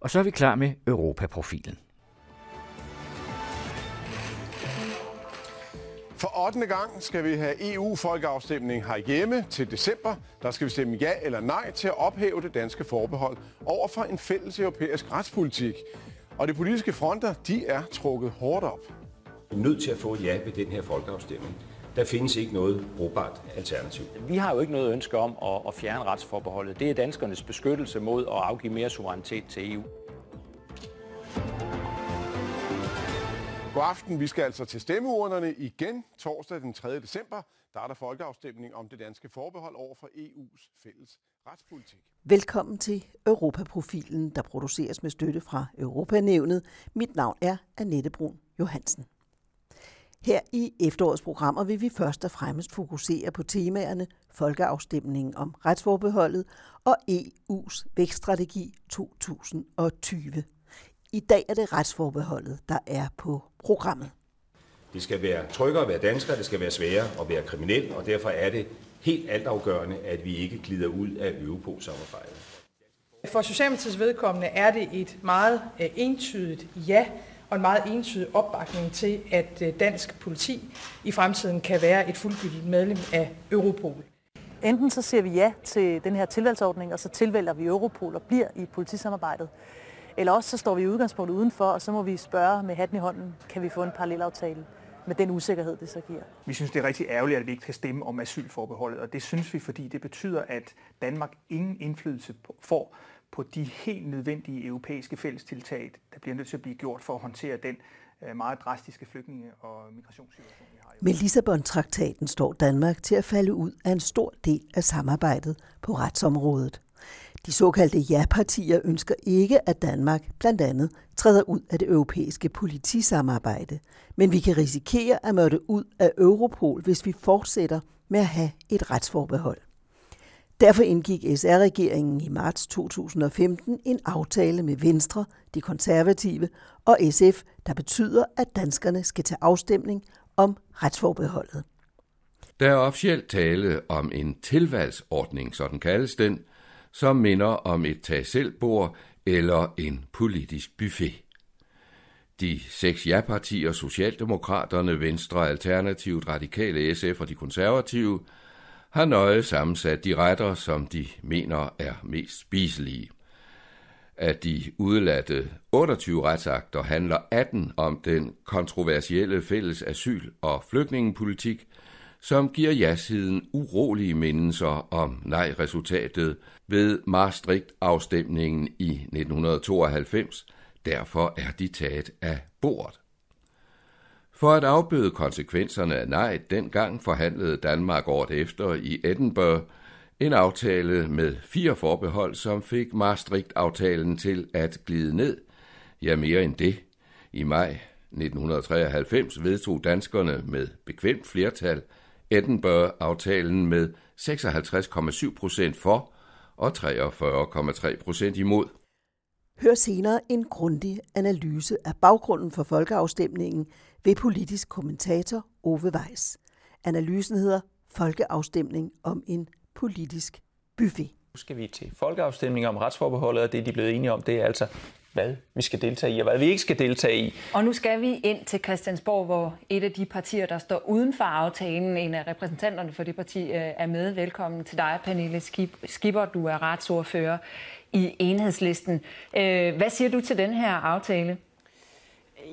Og så er vi klar med Europaprofilen. For 8. gang skal vi have EU-folkeafstemning herhjemme til december. Der skal vi stemme ja eller nej til at ophæve det danske forbehold over for en fælles europæisk retspolitik. Og de politiske fronter, de er trukket hårdt op. Vi er nødt til at få et ja ved den her folkeafstemning. Der findes ikke noget brugbart alternativ. Vi har jo ikke noget ønske om at, fjerne retsforbeholdet. Det er danskernes beskyttelse mod at afgive mere suverænitet til EU. God aften. Vi skal altså til stemmeurnerne igen torsdag den 3. december. Der er der folkeafstemning om det danske forbehold over for EU's fælles retspolitik. Velkommen til Europaprofilen, der produceres med støtte fra Europanævnet. Mit navn er Annette Brun Johansen. Her i efterårets programmer vil vi først og fremmest fokusere på temaerne folkeafstemningen om retsforbeholdet og EU's vækststrategi 2020. I dag er det retsforbeholdet, der er på programmet. Det skal være tryggere at være dansker, det skal være sværere at være kriminel, og derfor er det helt altafgørende, at vi ikke glider ud af Europol-samarbejdet. For Socialdemokratiets vedkommende er det et meget øh, entydigt ja og en meget entydig opbakning til, at øh, dansk politi i fremtiden kan være et fuldgyldigt medlem af Europol. Enten så siger vi ja til den her tilvalgsordning, og så tilvælger vi Europol og bliver i politisamarbejdet. Eller også så står vi i udgangspunktet udenfor, og så må vi spørge med hatten i hånden, kan vi få en parallelaftale med den usikkerhed, det så giver. Vi synes, det er rigtig ærgerligt, at vi ikke kan stemme om asylforbeholdet, og det synes vi, fordi det betyder, at Danmark ingen indflydelse får på de helt nødvendige europæiske fællestiltag, der bliver nødt til at blive gjort for at håndtere den øh, meget drastiske flygtninge- og migrationssituation, vi har. Med Lissabon-traktaten står Danmark til at falde ud af en stor del af samarbejdet på retsområdet. De såkaldte ja-partier ønsker ikke, at Danmark blandt andet træder ud af det europæiske politisamarbejde, men vi kan risikere at måtte ud af Europol, hvis vi fortsætter med at have et retsforbehold. Derfor indgik SR-regeringen i marts 2015 en aftale med Venstre, de konservative og SF, der betyder, at danskerne skal til afstemning om retsforbeholdet. Der er officielt tale om en tilvalgsordning, sådan kaldes den, som minder om et tag eller en politisk buffet. De seks ja-partier, Socialdemokraterne, Venstre, Alternativet, Radikale, SF og de konservative, har nøje sammensat de retter, som de mener er mest spiselige. Af de udladte 28 retsakter handler 18 om den kontroversielle fælles asyl- og flygtningepolitik, som giver ja-siden urolige mindelser om nej-resultatet ved Maastricht-afstemningen i 1992. Derfor er de taget af bordet. For at afbøde konsekvenserne af nej, dengang forhandlede Danmark året efter i Edinburgh en aftale med fire forbehold, som fik Maastricht-aftalen til at glide ned. Ja, mere end det. I maj 1993 vedtog danskerne med bekvemt flertal Edinburgh-aftalen med 56,7 procent for og 43,3 procent imod. Hør senere en grundig analyse af baggrunden for folkeafstemningen ved politisk kommentator Ove Weiss. Analysen hedder Folkeafstemning om en politisk buffet. Nu skal vi til folkeafstemning om retsforbeholdet, og det de er blevet enige om, det er altså hvad vi skal deltage i, og hvad vi ikke skal deltage i. Og nu skal vi ind til Christiansborg, hvor et af de partier, der står uden for aftalen, en af repræsentanterne for det parti, øh, er med. Velkommen til dig, Pernille Skipper. Du er retsordfører i enhedslisten. Øh, hvad siger du til den her aftale?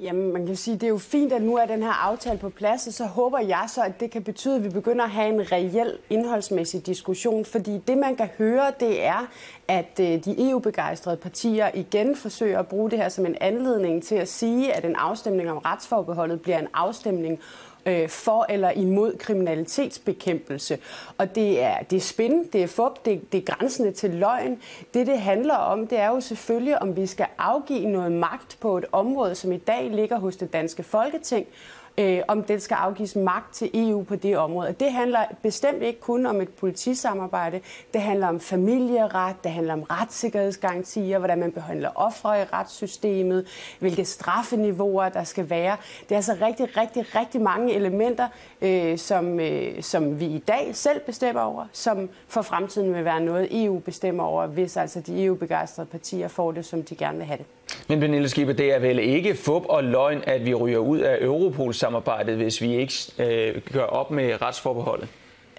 Jamen, man kan sige, det er jo fint, at nu er den her aftale på plads, og så håber jeg så, at det kan betyde, at vi begynder at have en reel indholdsmæssig diskussion, fordi det, man kan høre, det er, at øh, de EU-begejstrede partier igen forsøger at bruge det her som en anledning til at sige, at en afstemning om retsforbeholdet bliver en afstemning øh, for eller imod kriminalitetsbekæmpelse. Og det er, det er spin, det er fup, det, det er grænsende til løgn. Det, det handler om, det er jo selvfølgelig, om vi skal afgive noget magt på et område, som i dag ligger hos det danske folketing, øh, om den skal afgives magt til EU på det område. Det handler bestemt ikke kun om et politisamarbejde. Det handler om familieret, det handler om retssikkerhedsgarantier, hvordan man behandler ofre i retssystemet, hvilke straffeniveauer der skal være. Det er altså rigtig, rigtig, rigtig mange elementer, øh, som, øh, som vi i dag selv bestemmer over, som for fremtiden vil være noget, EU bestemmer over, hvis altså de EU-begejstrede partier får det, som de gerne vil have det. Men Pernille Skipper, det er vel ikke fup og løgn, at vi ryger ud af Europol-samarbejdet, hvis vi ikke øh, gør op med retsforbeholdet?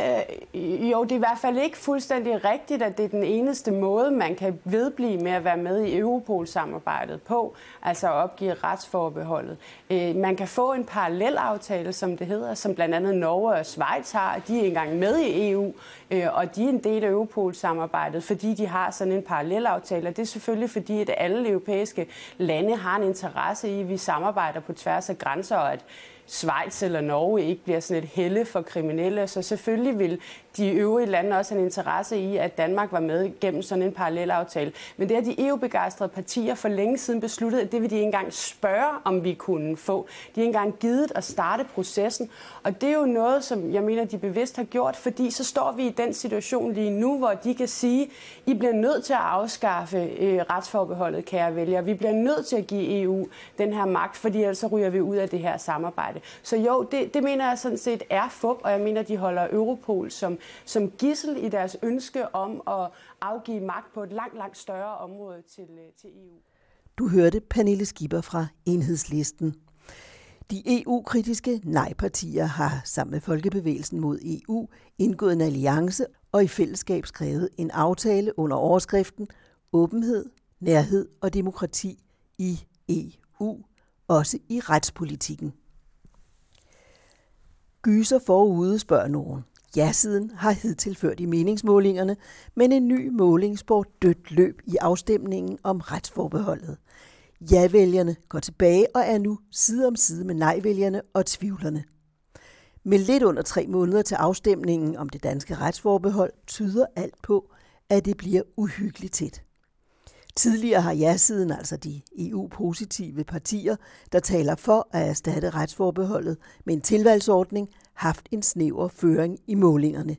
Øh, jo, det er i hvert fald ikke fuldstændig rigtigt, at det er den eneste måde, man kan vedblive med at være med i Europol-samarbejdet på, altså at opgive retsforbeholdet. Øh, man kan få en parallelaftale, som det hedder, som blandt andet Norge og Schweiz har. De er engang med i EU, øh, og de er en del af Europol-samarbejdet, fordi de har sådan en parallelaftale. Og det er selvfølgelig fordi, at alle europæiske lande har en interesse i, at vi samarbejder på tværs af grænser, og at Schweiz eller Norge ikke bliver sådan et helle for kriminelle. Så selvfølgelig vil de øvrige lande også have en interesse i, at Danmark var med gennem sådan en parallelaftale. Men det har de EU-begejstrede partier for længe siden besluttet, at det vil de ikke engang spørge, om vi kunne få. De har engang givet at starte processen. Og det er jo noget, som jeg mener, de bevidst har gjort, fordi så står vi i den situation lige nu, hvor de kan sige, I bliver nødt til at afskaffe øh, retsforbeholdet, kære vælgere. Vi bliver nødt til at give EU den her magt, fordi ellers så ryger vi ud af det her samarbejde. Så jo, det, det mener jeg sådan set er fup, og jeg mener, de holder Europol som som gissel i deres ønske om at afgive magt på et langt, langt større område til, øh, til EU. Du hørte Pernille Skipper fra Enhedslisten. De EU-kritiske nej-partier har sammen med Folkebevægelsen mod EU indgået en alliance og i fællesskab skrevet en aftale under overskriften Åbenhed, nærhed og demokrati i EU, også i retspolitikken. Gyser forude, spørger nogen. Ja-siden har hidtil ført i meningsmålingerne, men en ny måling spår dødt løb i afstemningen om retsforbeholdet. Ja-vælgerne går tilbage og er nu side om side med nej-vælgerne og tvivlerne. Med lidt under tre måneder til afstemningen om det danske retsforbehold tyder alt på, at det bliver uhyggeligt tæt. Tidligere har ja-siden, altså de EU-positive partier, der taler for at erstatte retsforbeholdet med en tilvalgsordning, haft en snæver føring i målingerne.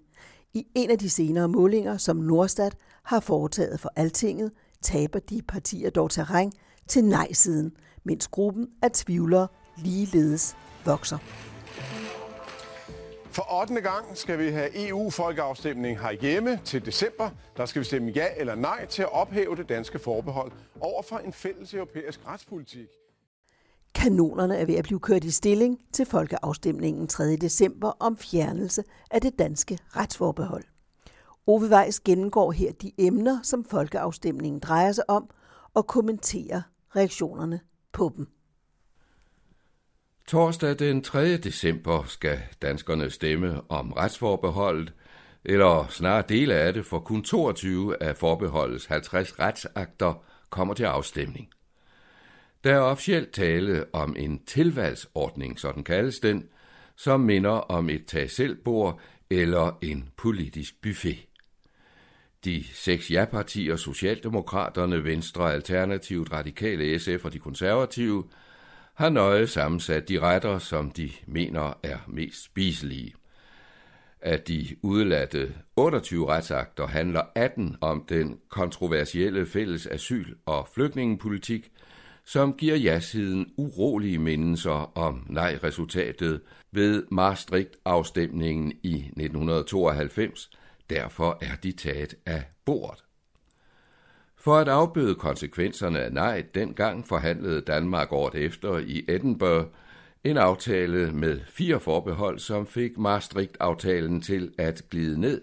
I en af de senere målinger, som Nordstat har foretaget for Altinget, taber de partier dog terræn til nej-siden, mens gruppen af tvivlere ligeledes vokser. For 8. gang skal vi have EU-folkeafstemning herhjemme til december. Der skal vi stemme ja eller nej til at ophæve det danske forbehold over for en fælles europæisk retspolitik. Kanonerne er ved at blive kørt i stilling til folkeafstemningen 3. december om fjernelse af det danske retsforbehold. Ove Weiss gennemgår her de emner, som folkeafstemningen drejer sig om, og kommenterer reaktionerne på dem. Torsdag den 3. december skal danskerne stemme om retsforbeholdet, eller snarere dele af det, for kun 22 af forbeholdets 50 retsakter kommer til afstemning. Der er officielt tale om en tilvalgsordning, sådan kaldes den, som minder om et tag eller en politisk buffet. De seks ja-partier, Socialdemokraterne, Venstre, Alternativet, Radikale, SF og de konservative, har nøje sammensat de retter, som de mener er mest spiselige. Af de udladte 28 retsakter handler 18 om den kontroversielle fælles asyl- og flygtningepolitik, som giver ja-siden urolige mindelser om nej-resultatet ved Maastricht-afstemningen i 1992. Derfor er de taget af bordet. For at afbøde konsekvenserne af nej, dengang forhandlede Danmark året efter i Edinburgh en aftale med fire forbehold, som fik Maastricht-aftalen til at glide ned.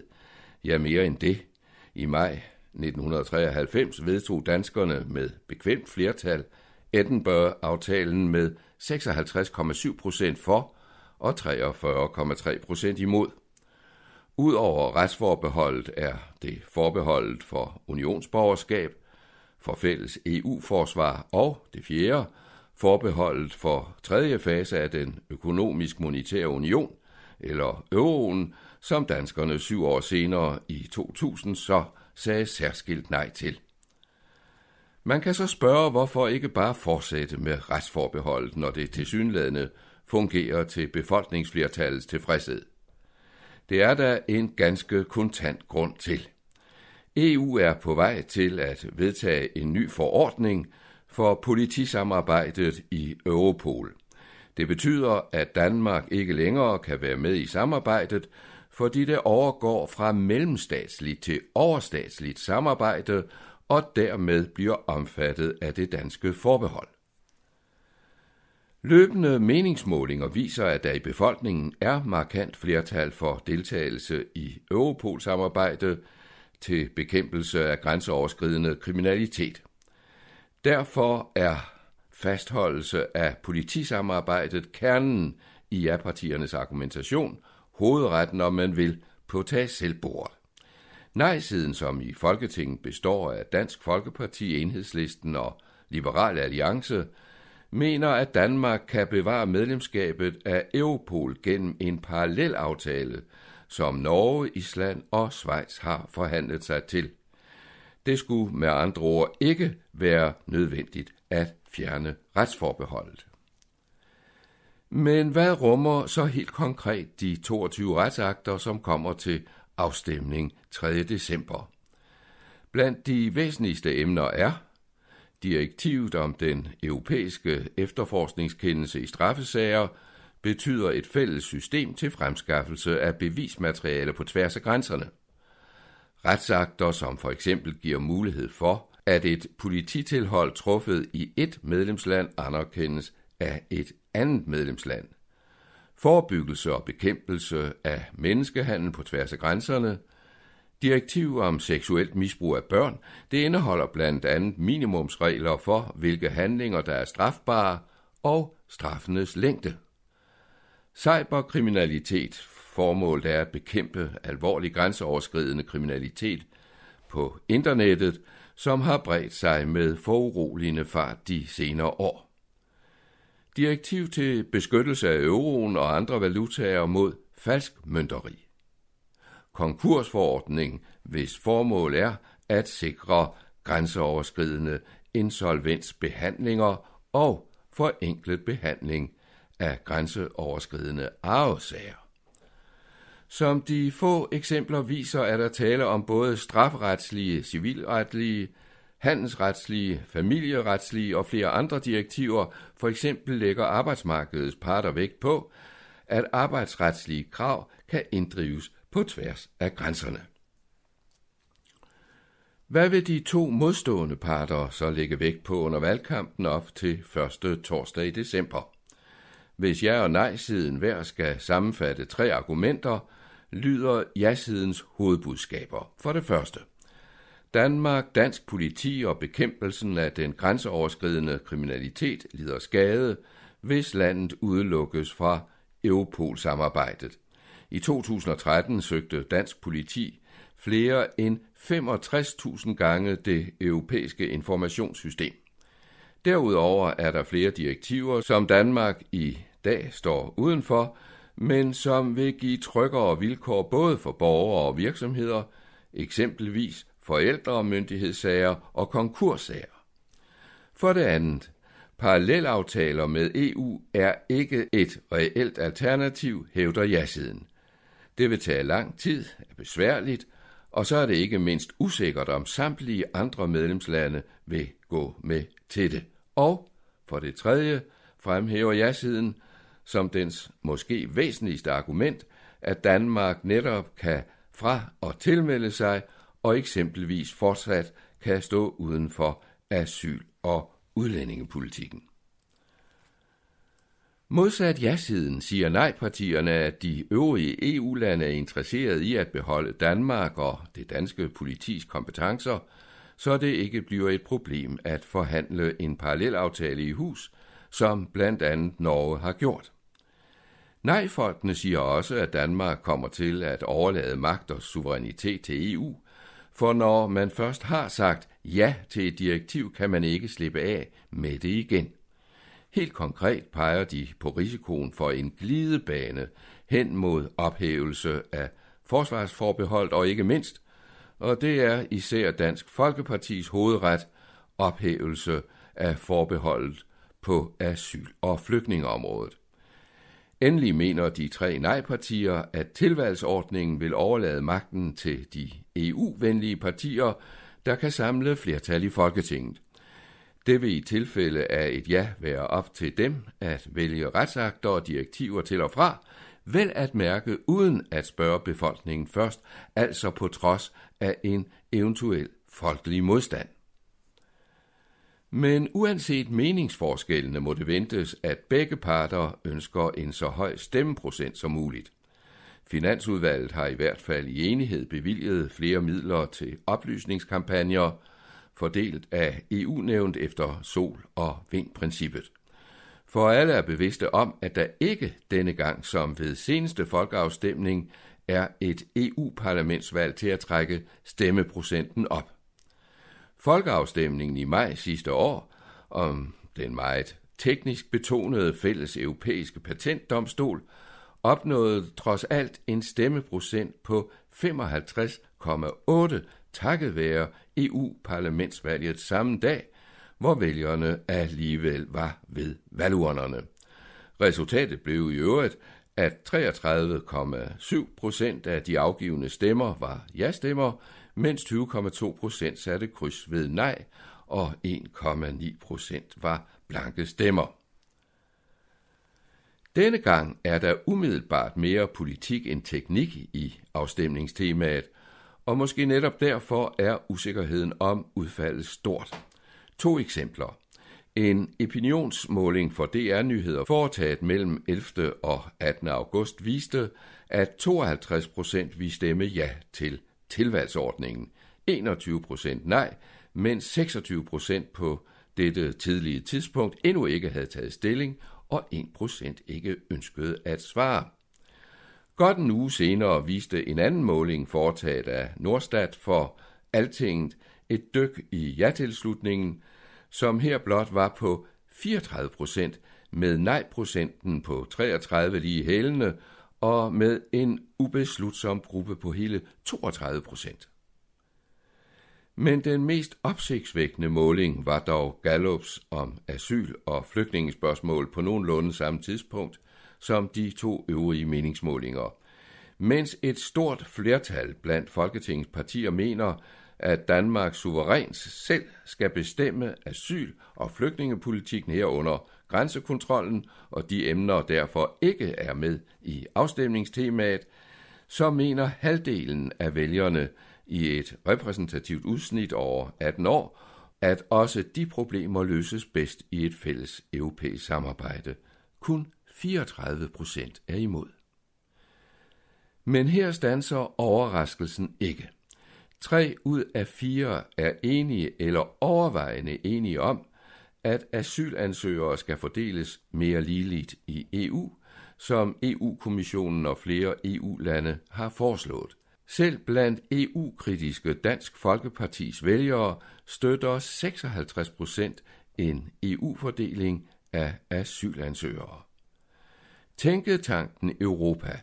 Ja, mere end det. I maj 1993 vedtog danskerne med bekvemt flertal Edinburgh-aftalen med 56,7 procent for og 43,3 procent imod. Udover retsforbeholdet er det forbeholdet for unionsborgerskab, for fælles EU-forsvar og det fjerde, forbeholdet for tredje fase af den økonomisk-monetære union, eller euroen, som danskerne syv år senere i 2000 så sagde særskilt nej til. Man kan så spørge, hvorfor ikke bare fortsætte med retsforbeholdet, når det tilsyneladende fungerer til befolkningsflertallets tilfredshed. Det er der en ganske kontant grund til. EU er på vej til at vedtage en ny forordning for politisamarbejdet i Europol. Det betyder, at Danmark ikke længere kan være med i samarbejdet, fordi det overgår fra mellemstatsligt til overstatsligt samarbejde og dermed bliver omfattet af det danske forbehold. Løbende meningsmålinger viser, at der i befolkningen er markant flertal for deltagelse i Europol-samarbejdet til bekæmpelse af grænseoverskridende kriminalitet. Derfor er fastholdelse af politisamarbejdet kernen i ja-partiernes argumentation, hovedretten, om man vil, på tag selvbordet. Nej-siden, som i Folketinget består af Dansk Folkeparti, Enhedslisten og Liberal Alliance, mener, at Danmark kan bevare medlemskabet af Europol gennem en parallel aftale, som Norge, Island og Schweiz har forhandlet sig til. Det skulle med andre ord ikke være nødvendigt at fjerne retsforbeholdet. Men hvad rummer så helt konkret de 22 retsakter, som kommer til afstemning 3. december? Blandt de væsentligste emner er direktivet om den europæiske efterforskningskendelse i straffesager betyder et fælles system til fremskaffelse af bevismateriale på tværs af grænserne. Retsakter, som for eksempel giver mulighed for, at et polititilhold truffet i et medlemsland anerkendes af et andet medlemsland. Forebyggelse og bekæmpelse af menneskehandel på tværs af grænserne. Direktiv om seksuelt misbrug af børn, det indeholder blandt andet minimumsregler for, hvilke handlinger der er strafbare, og straffenes længde. Cyberkriminalitet formålet er at bekæmpe alvorlig grænseoverskridende kriminalitet på internettet, som har bredt sig med foruroligende fart de senere år. Direktiv til beskyttelse af euroen og andre valutaer mod falsk mønteri. Konkursforordning, hvis formål er at sikre grænseoverskridende insolvensbehandlinger og forenklet behandling af grænseoverskridende arvesager. Som de få eksempler viser, er der tale om både strafretslige, civilretlige, handelsretslige, familieretslige og flere andre direktiver. For eksempel lægger arbejdsmarkedets parter vægt på, at arbejdsretslige krav kan inddrives på tværs af grænserne. Hvad vil de to modstående parter så lægge vægt på under valgkampen op til første torsdag i december? Hvis ja- og nej-siden hver skal sammenfatte tre argumenter, lyder ja-sidens hovedbudskaber. For det første. Danmark, dansk politi og bekæmpelsen af den grænseoverskridende kriminalitet lider skade, hvis landet udelukkes fra Europol-samarbejdet. I 2013 søgte dansk politi flere end 65.000 gange det europæiske informationssystem. Derudover er der flere direktiver, som Danmark i dag står udenfor, men som vil give tryggere vilkår både for borgere og virksomheder, eksempelvis forældre- og myndighedssager og konkurssager. For det andet, parallelaftaler med EU er ikke et reelt alternativ, hævder ja-siden. Det vil tage lang tid, er besværligt, og så er det ikke mindst usikkert, om samtlige andre medlemslande vil gå med til det. Og for det tredje fremhæver ja-siden som dens måske væsentligste argument, at Danmark netop kan fra og tilmelde sig og eksempelvis fortsat kan stå uden for asyl- og udlændingepolitikken. Modsat ja-siden siger nej-partierne, at de øvrige EU-lande er interesseret i at beholde Danmark og det danske politis kompetencer, så det ikke bliver et problem at forhandle en parallelaftale i hus, som blandt andet Norge har gjort. Nej-folkene siger også, at Danmark kommer til at overlade magt og suverænitet til EU, for når man først har sagt ja til et direktiv, kan man ikke slippe af med det igen. Helt konkret peger de på risikoen for en glidebane hen mod ophævelse af forsvarsforbeholdt og ikke mindst, og det er især Dansk Folkepartis hovedret, ophævelse af forbeholdet på asyl- og flygtningeområdet. Endelig mener de tre nej-partier, at tilvalgsordningen vil overlade magten til de EU-venlige partier, der kan samle flertal i Folketinget. Det vil i tilfælde af et ja være op til dem at vælge retsakter og direktiver til og fra, vel at mærke uden at spørge befolkningen først, altså på trods af en eventuel folkelig modstand. Men uanset meningsforskellene må det ventes, at begge parter ønsker en så høj stemmeprocent som muligt. Finansudvalget har i hvert fald i enighed bevilget flere midler til oplysningskampagner, fordelt af EU-nævnt efter sol- og vindprincippet. For alle er bevidste om, at der ikke denne gang som ved seneste folkeafstemning er et EU-parlamentsvalg til at trække stemmeprocenten op. Folkeafstemningen i maj sidste år om den meget teknisk betonede fælles europæiske patentdomstol opnåede trods alt en stemmeprocent på 55,8 takket være EU-parlamentsvalget samme dag, hvor vælgerne alligevel var ved valgurnerne. Resultatet blev i øvrigt, at 33,7 procent af de afgivende stemmer var ja-stemmer, mens 20,2 procent satte kryds ved nej, og 1,9 procent var blanke stemmer. Denne gang er der umiddelbart mere politik end teknik i afstemningstemaet, og måske netop derfor er usikkerheden om udfaldet stort. To eksempler. En opinionsmåling for DR-nyheder foretaget mellem 11. og 18. august viste, at 52 procent ville stemme ja til tilvalgsordningen, 21 procent nej, mens 26 procent på dette tidlige tidspunkt endnu ikke havde taget stilling, og 1 procent ikke ønskede at svare. Godt en uge senere viste en anden måling foretaget af Nordstat for Altinget et dyk i ja-tilslutningen, som her blot var på 34 procent, med nej-procenten på 33 lige hælende, og med en ubeslutsom gruppe på hele 32 procent. Men den mest opsigtsvækkende måling var dog Gallups om asyl- og flygtningespørgsmål på nogenlunde samme tidspunkt som de to øvrige meningsmålinger. Mens et stort flertal blandt Folketingets partier mener, at Danmark suverænt selv skal bestemme asyl- og flygtningepolitikken herunder grænsekontrollen, og de emner derfor ikke er med i afstemningstemaet, så mener halvdelen af vælgerne i et repræsentativt udsnit over 18 år, at også de problemer løses bedst i et fælles europæisk samarbejde. Kun 34 procent er imod. Men her standser overraskelsen ikke. Tre ud af fire er enige eller overvejende enige om, at asylansøgere skal fordeles mere ligeligt i EU, som EU-kommissionen og flere EU-lande har foreslået. Selv blandt EU-kritiske Dansk Folkepartis vælgere støtter 56 procent en EU-fordeling af asylansøgere. Tænketanken Europa,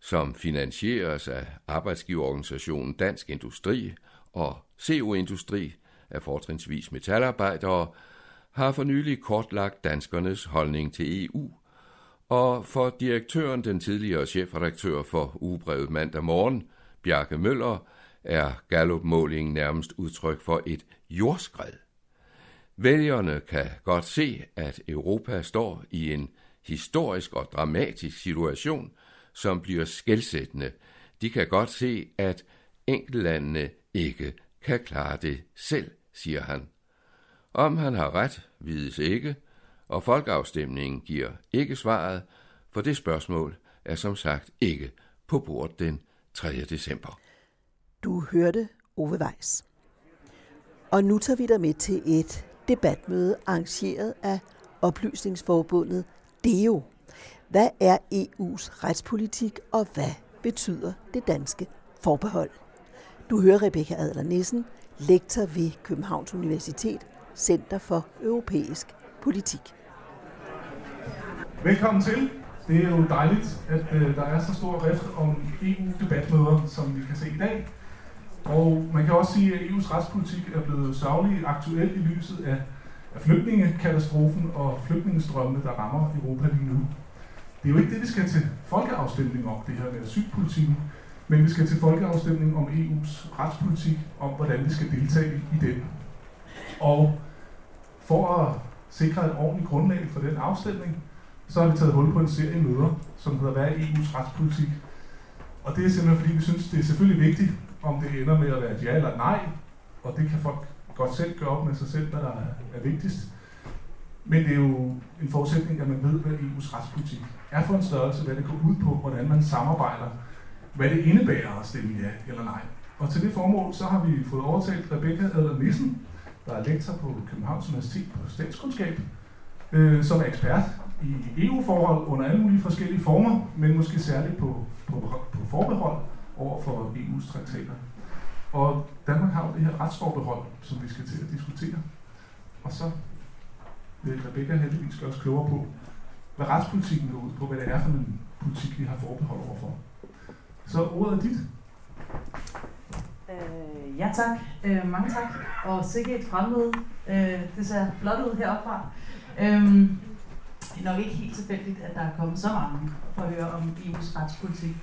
som finansieres af arbejdsgiverorganisationen Dansk Industri og CO-industri af fortrinsvis metalarbejdere, har for nylig kortlagt danskernes holdning til EU, og for direktøren, den tidligere chefredaktør for ugebrevet mandag morgen, Bjarke Møller, er Gallup-målingen nærmest udtryk for et jordskred. Vælgerne kan godt se, at Europa står i en historisk og dramatisk situation, som bliver skældsættende. De kan godt se, at enkeltlandene ikke kan klare det selv, siger han. Om han har ret, vides ikke, og folkeafstemningen giver ikke svaret, for det spørgsmål er som sagt ikke på bordet den 3. december. Du hørte Ove Weiss. Og nu tager vi dig med til et debatmøde arrangeret af Oplysningsforbundet DEO. Hvad er EU's retspolitik, og hvad betyder det danske forbehold? Du hører Rebecca Adler Nissen, lektor ved Københavns Universitet, Center for Europæisk Politik. Velkommen til. Det er jo dejligt, at øh, der er så stor rift om EU-debatmøder, som vi kan se i dag. Og man kan også sige, at EU's retspolitik er blevet sørgeligt aktuel i lyset af, af flygtningekatastrofen og flygtningestrømmene, der rammer Europa lige nu. det er jo ikke det, vi skal til folkeafstemning om, det her med asylpolitikken, men vi skal til folkeafstemning om EU's retspolitik, om hvordan vi skal deltage i den. Og for at sikre et ordentligt grundlag for den afstemning, så har vi taget hul på en serie møder, som hedder Hvad er EU's retspolitik? Og det er simpelthen fordi, vi synes, det er selvfølgelig vigtigt, om det ender med at være et ja eller et nej, og det kan folk godt selv gøre op med sig selv, hvad der er, er vigtigst. Men det er jo en forudsætning, at man ved, hvad EU's retspolitik er for en størrelse, hvad det går ud på, hvordan man samarbejder, hvad det indebærer at stemme ja eller nej. Og til det formål, så har vi fået overtalt Rebecca Adler Nissen, der er lektor på Københavns Universitet på statskundskab, øh, som er ekspert i EU-forhold under alle mulige forskellige former, men måske særligt på, på, på forbehold over for EU's traktater. Og Danmark har jo det her retsforbehold, som vi skal til at diskutere. Og så vil Rebecca heldigvis gøre os klogere på, hvad retspolitikken går ud på, hvad det er for en politik, vi har forbehold overfor. Så ordet er dit. Øh, ja tak, øh, mange tak, og sikkert et fremmøde. Øh, det ser flot ud heroppe fra. Øh, nok ikke helt tilfældigt, at der er kommet så mange for at høre om EU's retspolitik.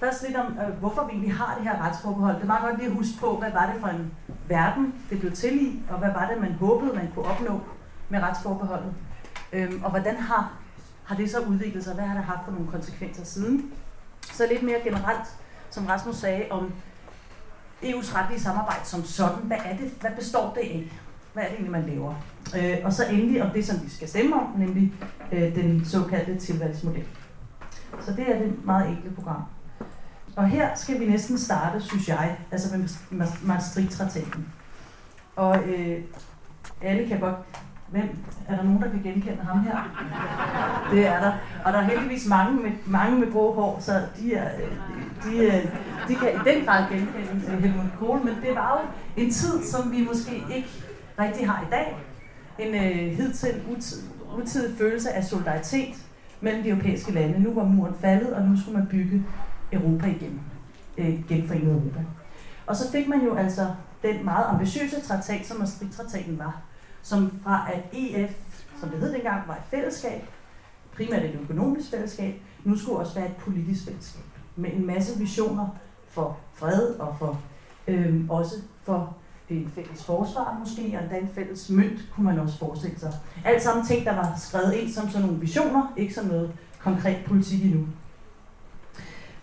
Først lidt om, øh, hvorfor vi egentlig har det her retsforbehold. Det er meget godt lige at huske på, hvad var det for en verden, det blev til i, og hvad var det, man håbede, man kunne opnå med retsforbeholdet. Øhm, og hvordan har, har det så udviklet sig? Hvad har det haft for nogle konsekvenser siden? Så lidt mere generelt, som Rasmus sagde, om EU's retlige samarbejde som sådan. Hvad er det? Hvad består det af? Hvad er det egentlig, man laver? Øh, og så endelig om det, som vi skal stemme om, nemlig øh, den såkaldte tilvalgsmodel. Så det er det meget enkle program. Og her skal vi næsten starte, synes jeg, altså med Maastricht-traktaten. Og øh, alle kan godt... Hvem? Er der nogen, der kan genkende ham her? Det er der. Og der er heldigvis mange med, mange med grå hår, så de, er, de, de kan i den grad genkende Helmut Kohl. Men det var jo en tid, som vi måske ikke rigtig har i dag. En øh, hidtil utid, utidig følelse af solidaritet mellem de europæiske lande. Nu var muren faldet, og nu skulle man bygge Europa igen. Øh, genforenet Europa. Og så fik man jo altså den meget ambitiøse traktat, som Maastricht-traktaten var, som fra at EF, som det hed dengang, var et fællesskab, primært et økonomisk fællesskab, nu skulle også være et politisk fællesskab, med en masse visioner for fred og for øh, også for en fælles forsvar måske, og endda en fælles mønt, kunne man også forestille sig. Alt sammen ting, der var skrevet ind som sådan nogle visioner, ikke som noget konkret politik endnu.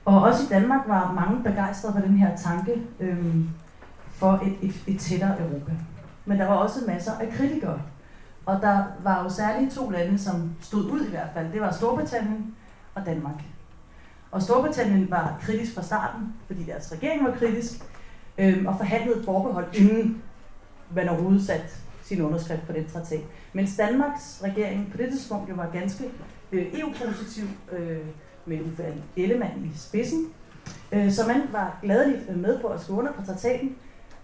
Og også i Danmark var mange begejstrede for den her tanke øhm, for et, et, et tættere Europa. Men der var også masser af kritikere. Og der var jo særligt to lande, som stod ud i hvert fald. Det var Storbritannien og Danmark. Og Storbritannien var kritisk fra starten, fordi deres regering var kritisk, øhm, og forhandlede forbehold, inden man overhovedet satte sin underskrift på den traktat. Mens Danmarks regering på det tidspunkt jo var ganske øh, EU-positiv øh, med Uffe Ellemann i spidsen. Øh, så man var gladeligt øh, med på at skrive under på traktaten,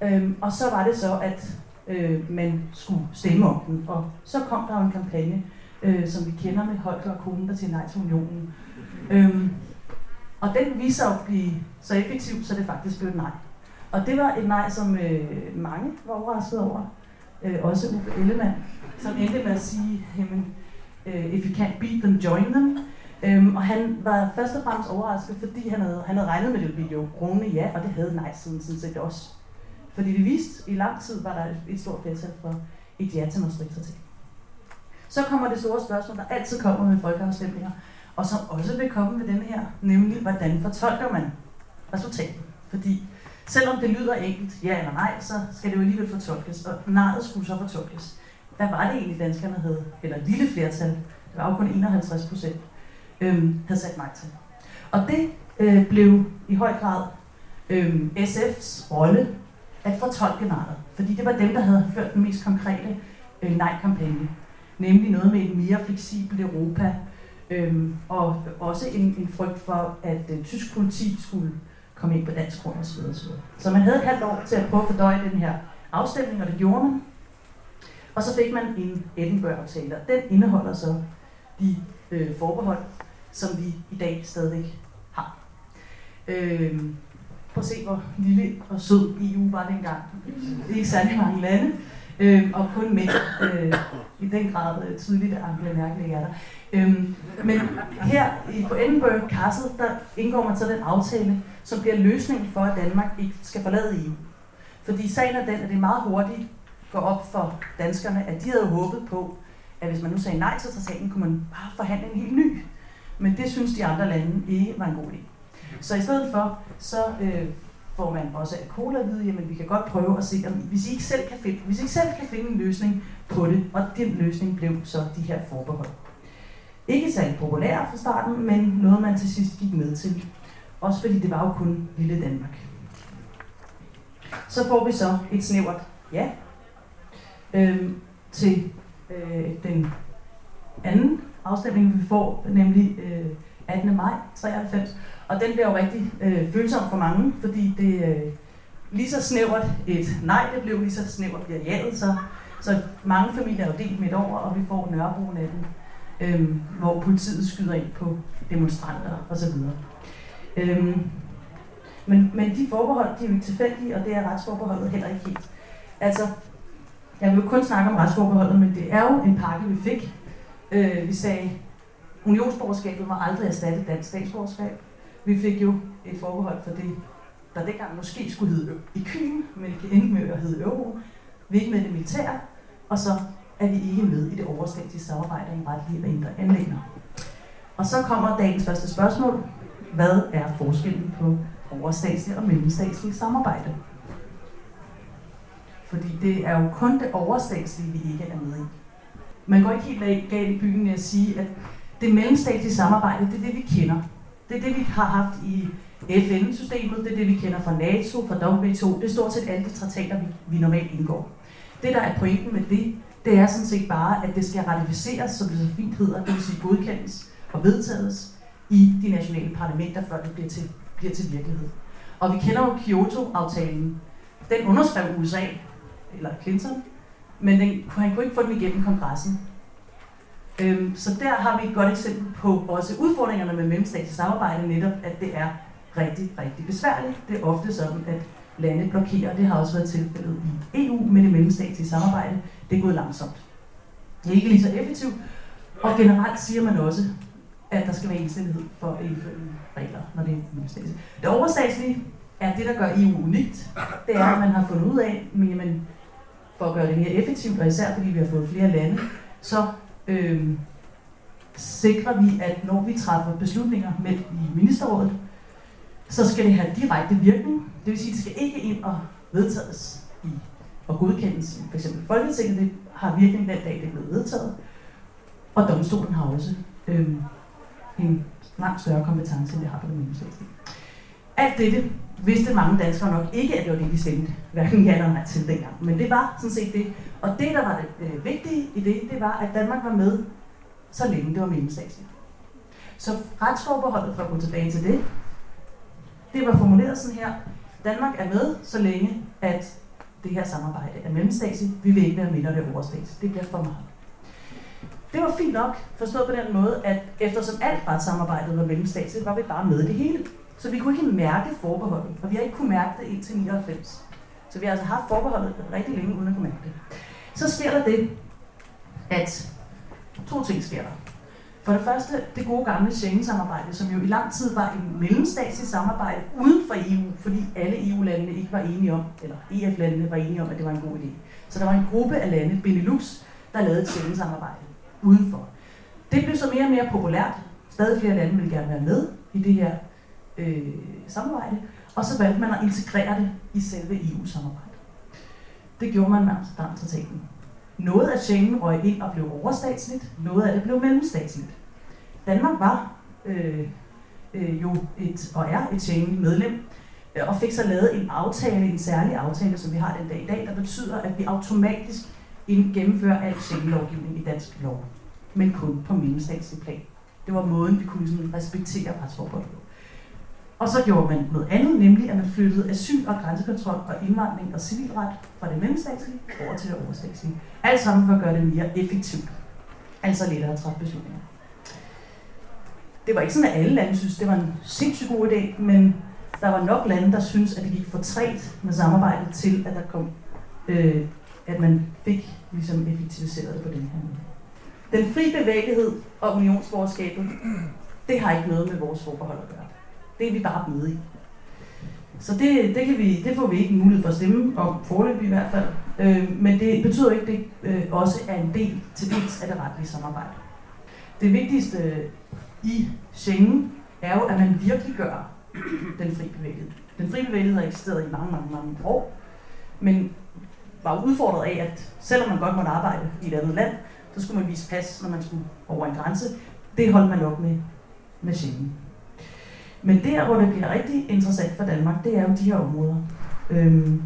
øh, og så var det så, at øh, man skulle stemme om den. Og så kom der en kampagne, øh, som vi kender med Holger og konen, der til nej til unionen. Øh, og den viser at blive så effektiv, så det faktisk blev nej. Og det var et nej, som øh, mange var overrasket over. Øh, også Uffe Ellemann, som endte med at sige, jamen, øh, if you can't beat them, join them. Øhm, og han var først og fremmest overrasket, fordi han havde, han havde regnet med, det ville blive rungende ja, og det havde nej-siden sådan set også. Fordi det viste, i lang tid var der et stort flertal for et ja til maastricht Så kommer det store spørgsmål, der altid kommer med folkeafstemninger, og som også vil komme med den her, nemlig hvordan fortolker man resultatet? Fordi selvom det lyder enkelt, ja eller nej, så skal det jo alligevel fortolkes, og nejet skulle så fortolkes. Hvad var det egentlig, danskerne havde, eller et lille flertal, det var jo kun 51 procent, øhm, havde sat magt til. Og det øh, blev i høj grad øh, SF's rolle at fortolke nejet, fordi det var dem, der havde ført den mest konkrete øh, nej-kampagne, nemlig noget med et mere fleksibelt Europa, øhm, og også en, en frygt for, at øh, tysk politi skulle komme ind på dansk grund osv. Så man havde et halvt år til at prøve at fordøje den her afstemning, og det gjorde man. Og så fik man en Edinburgh-aftale, og den indeholder så de øh, forbehold, som vi i dag stadigvæk har. Øh, prøv at se, hvor lille og sød EU var dengang. Det er ikke særlig mange lande øh, og kun mænd. Øh, I den grad øh, tydeligt, at Angela Merkel er der. Øhm, men her i, på Edinburgh Castle, der indgår man så den aftale, som bliver løsningen for, at Danmark ikke skal forlade EU. Fordi sagen er den, at det meget hurtigt går op for danskerne, at de havde håbet på, at hvis man nu sagde nej til traktaten, kunne man bare forhandle en helt ny. Men det synes de andre lande ikke var en god idé. Så i stedet for, så øh, får man også af cola at vide, jamen vi kan godt prøve at se, om hvis I ikke selv kan finde, hvis I ikke selv kan finde en løsning på det, og den løsning blev så de her forbehold. Ikke særlig populære fra starten, men noget man til sidst gik med til. Også fordi det var jo kun lille Danmark. Så får vi så et snævert ja øhm, til øh, den anden afstemning, vi får, nemlig øh, 18. maj 93. Og den bliver jo rigtig øh, følsom for mange, fordi det øh, lige så snævert et nej, det blev lige så snævert bliver jaet, så, så mange familier er jo delt midt over, og vi får Nørrebro natten, øh, hvor politiet skyder ind på demonstranter osv. Øh, men, men de forbehold, de er jo ikke tilfældige, og det er retsforbeholdet heller ikke helt. Altså, jeg vil jo kun snakke om retsforbeholdet, men det er jo en pakke, vi fik. Øh, vi sagde, unionsborgerskabet må aldrig erstatte dansk statsborgerskab. Vi fik jo et forbehold for det, der dengang måske skulle hedde i Kyn, men det endte med at hedde euro. Vi er ikke med det militære, og så er vi ikke med i det overstatslige samarbejde om retlige og indre anlægner. Og så kommer dagens første spørgsmål. Hvad er forskellen på overstatsligt og mellemstatsligt samarbejde? Fordi det er jo kun det overstatslige, vi ikke er med i. Man går ikke helt galt i byen med at sige, at det mellemstatslige samarbejde, det er det, vi kender. Det er det, vi har haft i FN-systemet, det er det, vi kender fra NATO, fra WTO. Det er stort set alle de traktater, vi, vi normalt indgår. Det, der er pointen med det, det er sådan set bare, at det skal ratificeres, som det så fint hedder, det vil sige godkendes og vedtages i de nationale parlamenter, før det bliver til, bliver til virkelighed. Og vi kender jo Kyoto-aftalen. Den underskrev USA, eller Clinton, men den, han kunne ikke få den igennem kongressen. Øhm, så der har vi et godt eksempel på også udfordringerne med mellemstatsligt samarbejde, netop at det er rigtig, rigtig besværligt. Det er ofte sådan, at lande blokerer. Det har også været tilfældet i EU med det mellemstatslige samarbejde. Det er gået langsomt. Det er ikke lige så effektivt. Og generelt siger man også, at der skal være enstemmighed for at indføre regler, når det er mellemstatsligt. Det overstatslige er det, der gør EU unikt. Det er, at man har fundet ud af, at for at gøre det mere effektivt, og især fordi vi har fået flere lande, så øh, sikrer vi, at når vi træffer beslutninger med i ministerrådet, så skal det have direkte virkning. Det vil sige, at det skal ikke ind og vedtages i, og godkendes i f.eks. Folketinget. Det har virkning den dag, det er blevet vedtaget. Og domstolen har også øh, en langt større kompetence, end det har på det mellemstatslige. Alt dette vidste mange danskere nok ikke, at det var det, de stemte. Hverken ja eller nej til dengang. Men det var sådan set det. Og det, der var det øh, vigtige i det, det var, at Danmark var med, så længe det var mellemstatsligt. Så retsforbeholdet, for at gå tilbage til det, det var formuleret sådan her. Danmark er med, så længe at det her samarbejde er mellemstatsligt. Vi vil ikke være med, når det er. Det bliver for meget. Det var fint nok, forstået på den måde, at eftersom alt retssamarbejdet var mellemstatsligt, var vi bare med i det hele. Så vi kunne ikke mærke forbeholdet, og vi har ikke kunne mærke det indtil 99. Så vi har altså haft forbeholdet rigtig længe, uden at kunne mærke det. Så sker der det, at to ting sker der. For det første, det gode gamle Schengen-samarbejde, som jo i lang tid var en mellemstatslig samarbejde uden for EU, fordi alle EU-landene ikke var enige om, eller EF-landene var enige om, at det var en god idé. Så der var en gruppe af lande, Benelux, der lavede et Schengen-samarbejde udenfor. Det blev så mere og mere populært. Stadig flere lande ville gerne være med i det her øh, samarbejde, og så valgte man at integrere det i selve EU-samarbejdet. Det gjorde man med Amsterdam-traktaten. Noget af Schengen røg ind og blev overstatsligt, noget af det blev mellemstatsligt. Danmark var øh, øh, jo et, og er et Schengen-medlem, øh, og fik så lavet en aftale, en særlig aftale, som vi har den dag i dag, der betyder, at vi automatisk gennemfører al Schengen-lovgivning i dansk lov, men kun på mellemstatslig plan. Det var måden, vi kunne sådan respektere retsforbeholdet og så gjorde man noget andet, nemlig at man flyttede asyl og grænsekontrol og indvandring og civilret fra det mellemstatslige over til det overstatslige. Alt sammen for at gøre det mere effektivt. Altså lettere at træffe beslutninger. Det var ikke sådan, at alle lande synes, det var en sindssygt god idé, men der var nok lande, der synes, at det gik for træt med samarbejdet til, at der kom øh, at man fik ligesom effektiviseret det på den her måde. Den fri bevægelighed og unionsborgerskabet, det har ikke noget med vores forbehold at gøre. Det er vi bare med i. Så det, det, kan vi, det får vi ikke mulighed for at stemme om, forløb i hvert fald. Øh, men det betyder ikke, at det øh, også er en del til dels af det retlige samarbejde. Det vigtigste i Schengen er jo, at man virkelig gør den fri bevægelighed. Den fri bevægelighed har eksisteret i mange, mange, mange år, men var udfordret af, at selvom man godt måtte arbejde i et andet land, så skulle man vise pas, når man skulle over en grænse. Det holdt man op med med Schengen. Men der, hvor det bliver rigtig interessant for Danmark, det er jo de her områder. Øhm,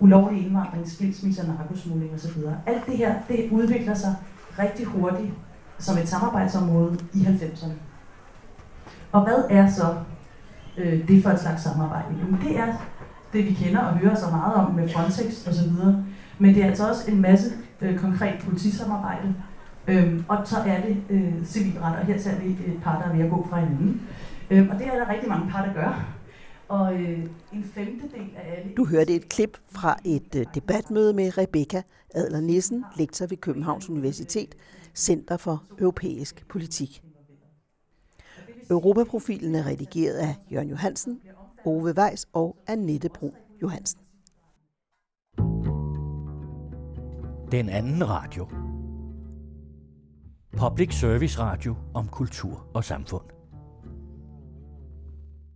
ulovlig indvandring, skilsmisser, narkosmugling osv. Alt det her, det udvikler sig rigtig hurtigt som et samarbejdsområde i 90'erne. Og hvad er så øh, det for et slags samarbejde? Jamen, det er det, vi kender og hører så meget om med Frontex osv. Men det er altså også en masse øh, konkret politisamarbejde. Øhm, og så er det øh, civilret, og her ser vi et par, der er ved at gå fra hinanden. Øhm, og det er der rigtig mange par, der gør. Og øh, en femtedel af alle... Du hørte et klip fra et øh, debatmøde med Rebecca Adler Nissen, lektor ved Københavns Universitet, Center for Europæisk Politik. Europaprofilen er redigeret af Jørgen Johansen, Ove Weiss og Annette Brun Johansen. Den anden radio. Public Service Radio om kultur og samfund.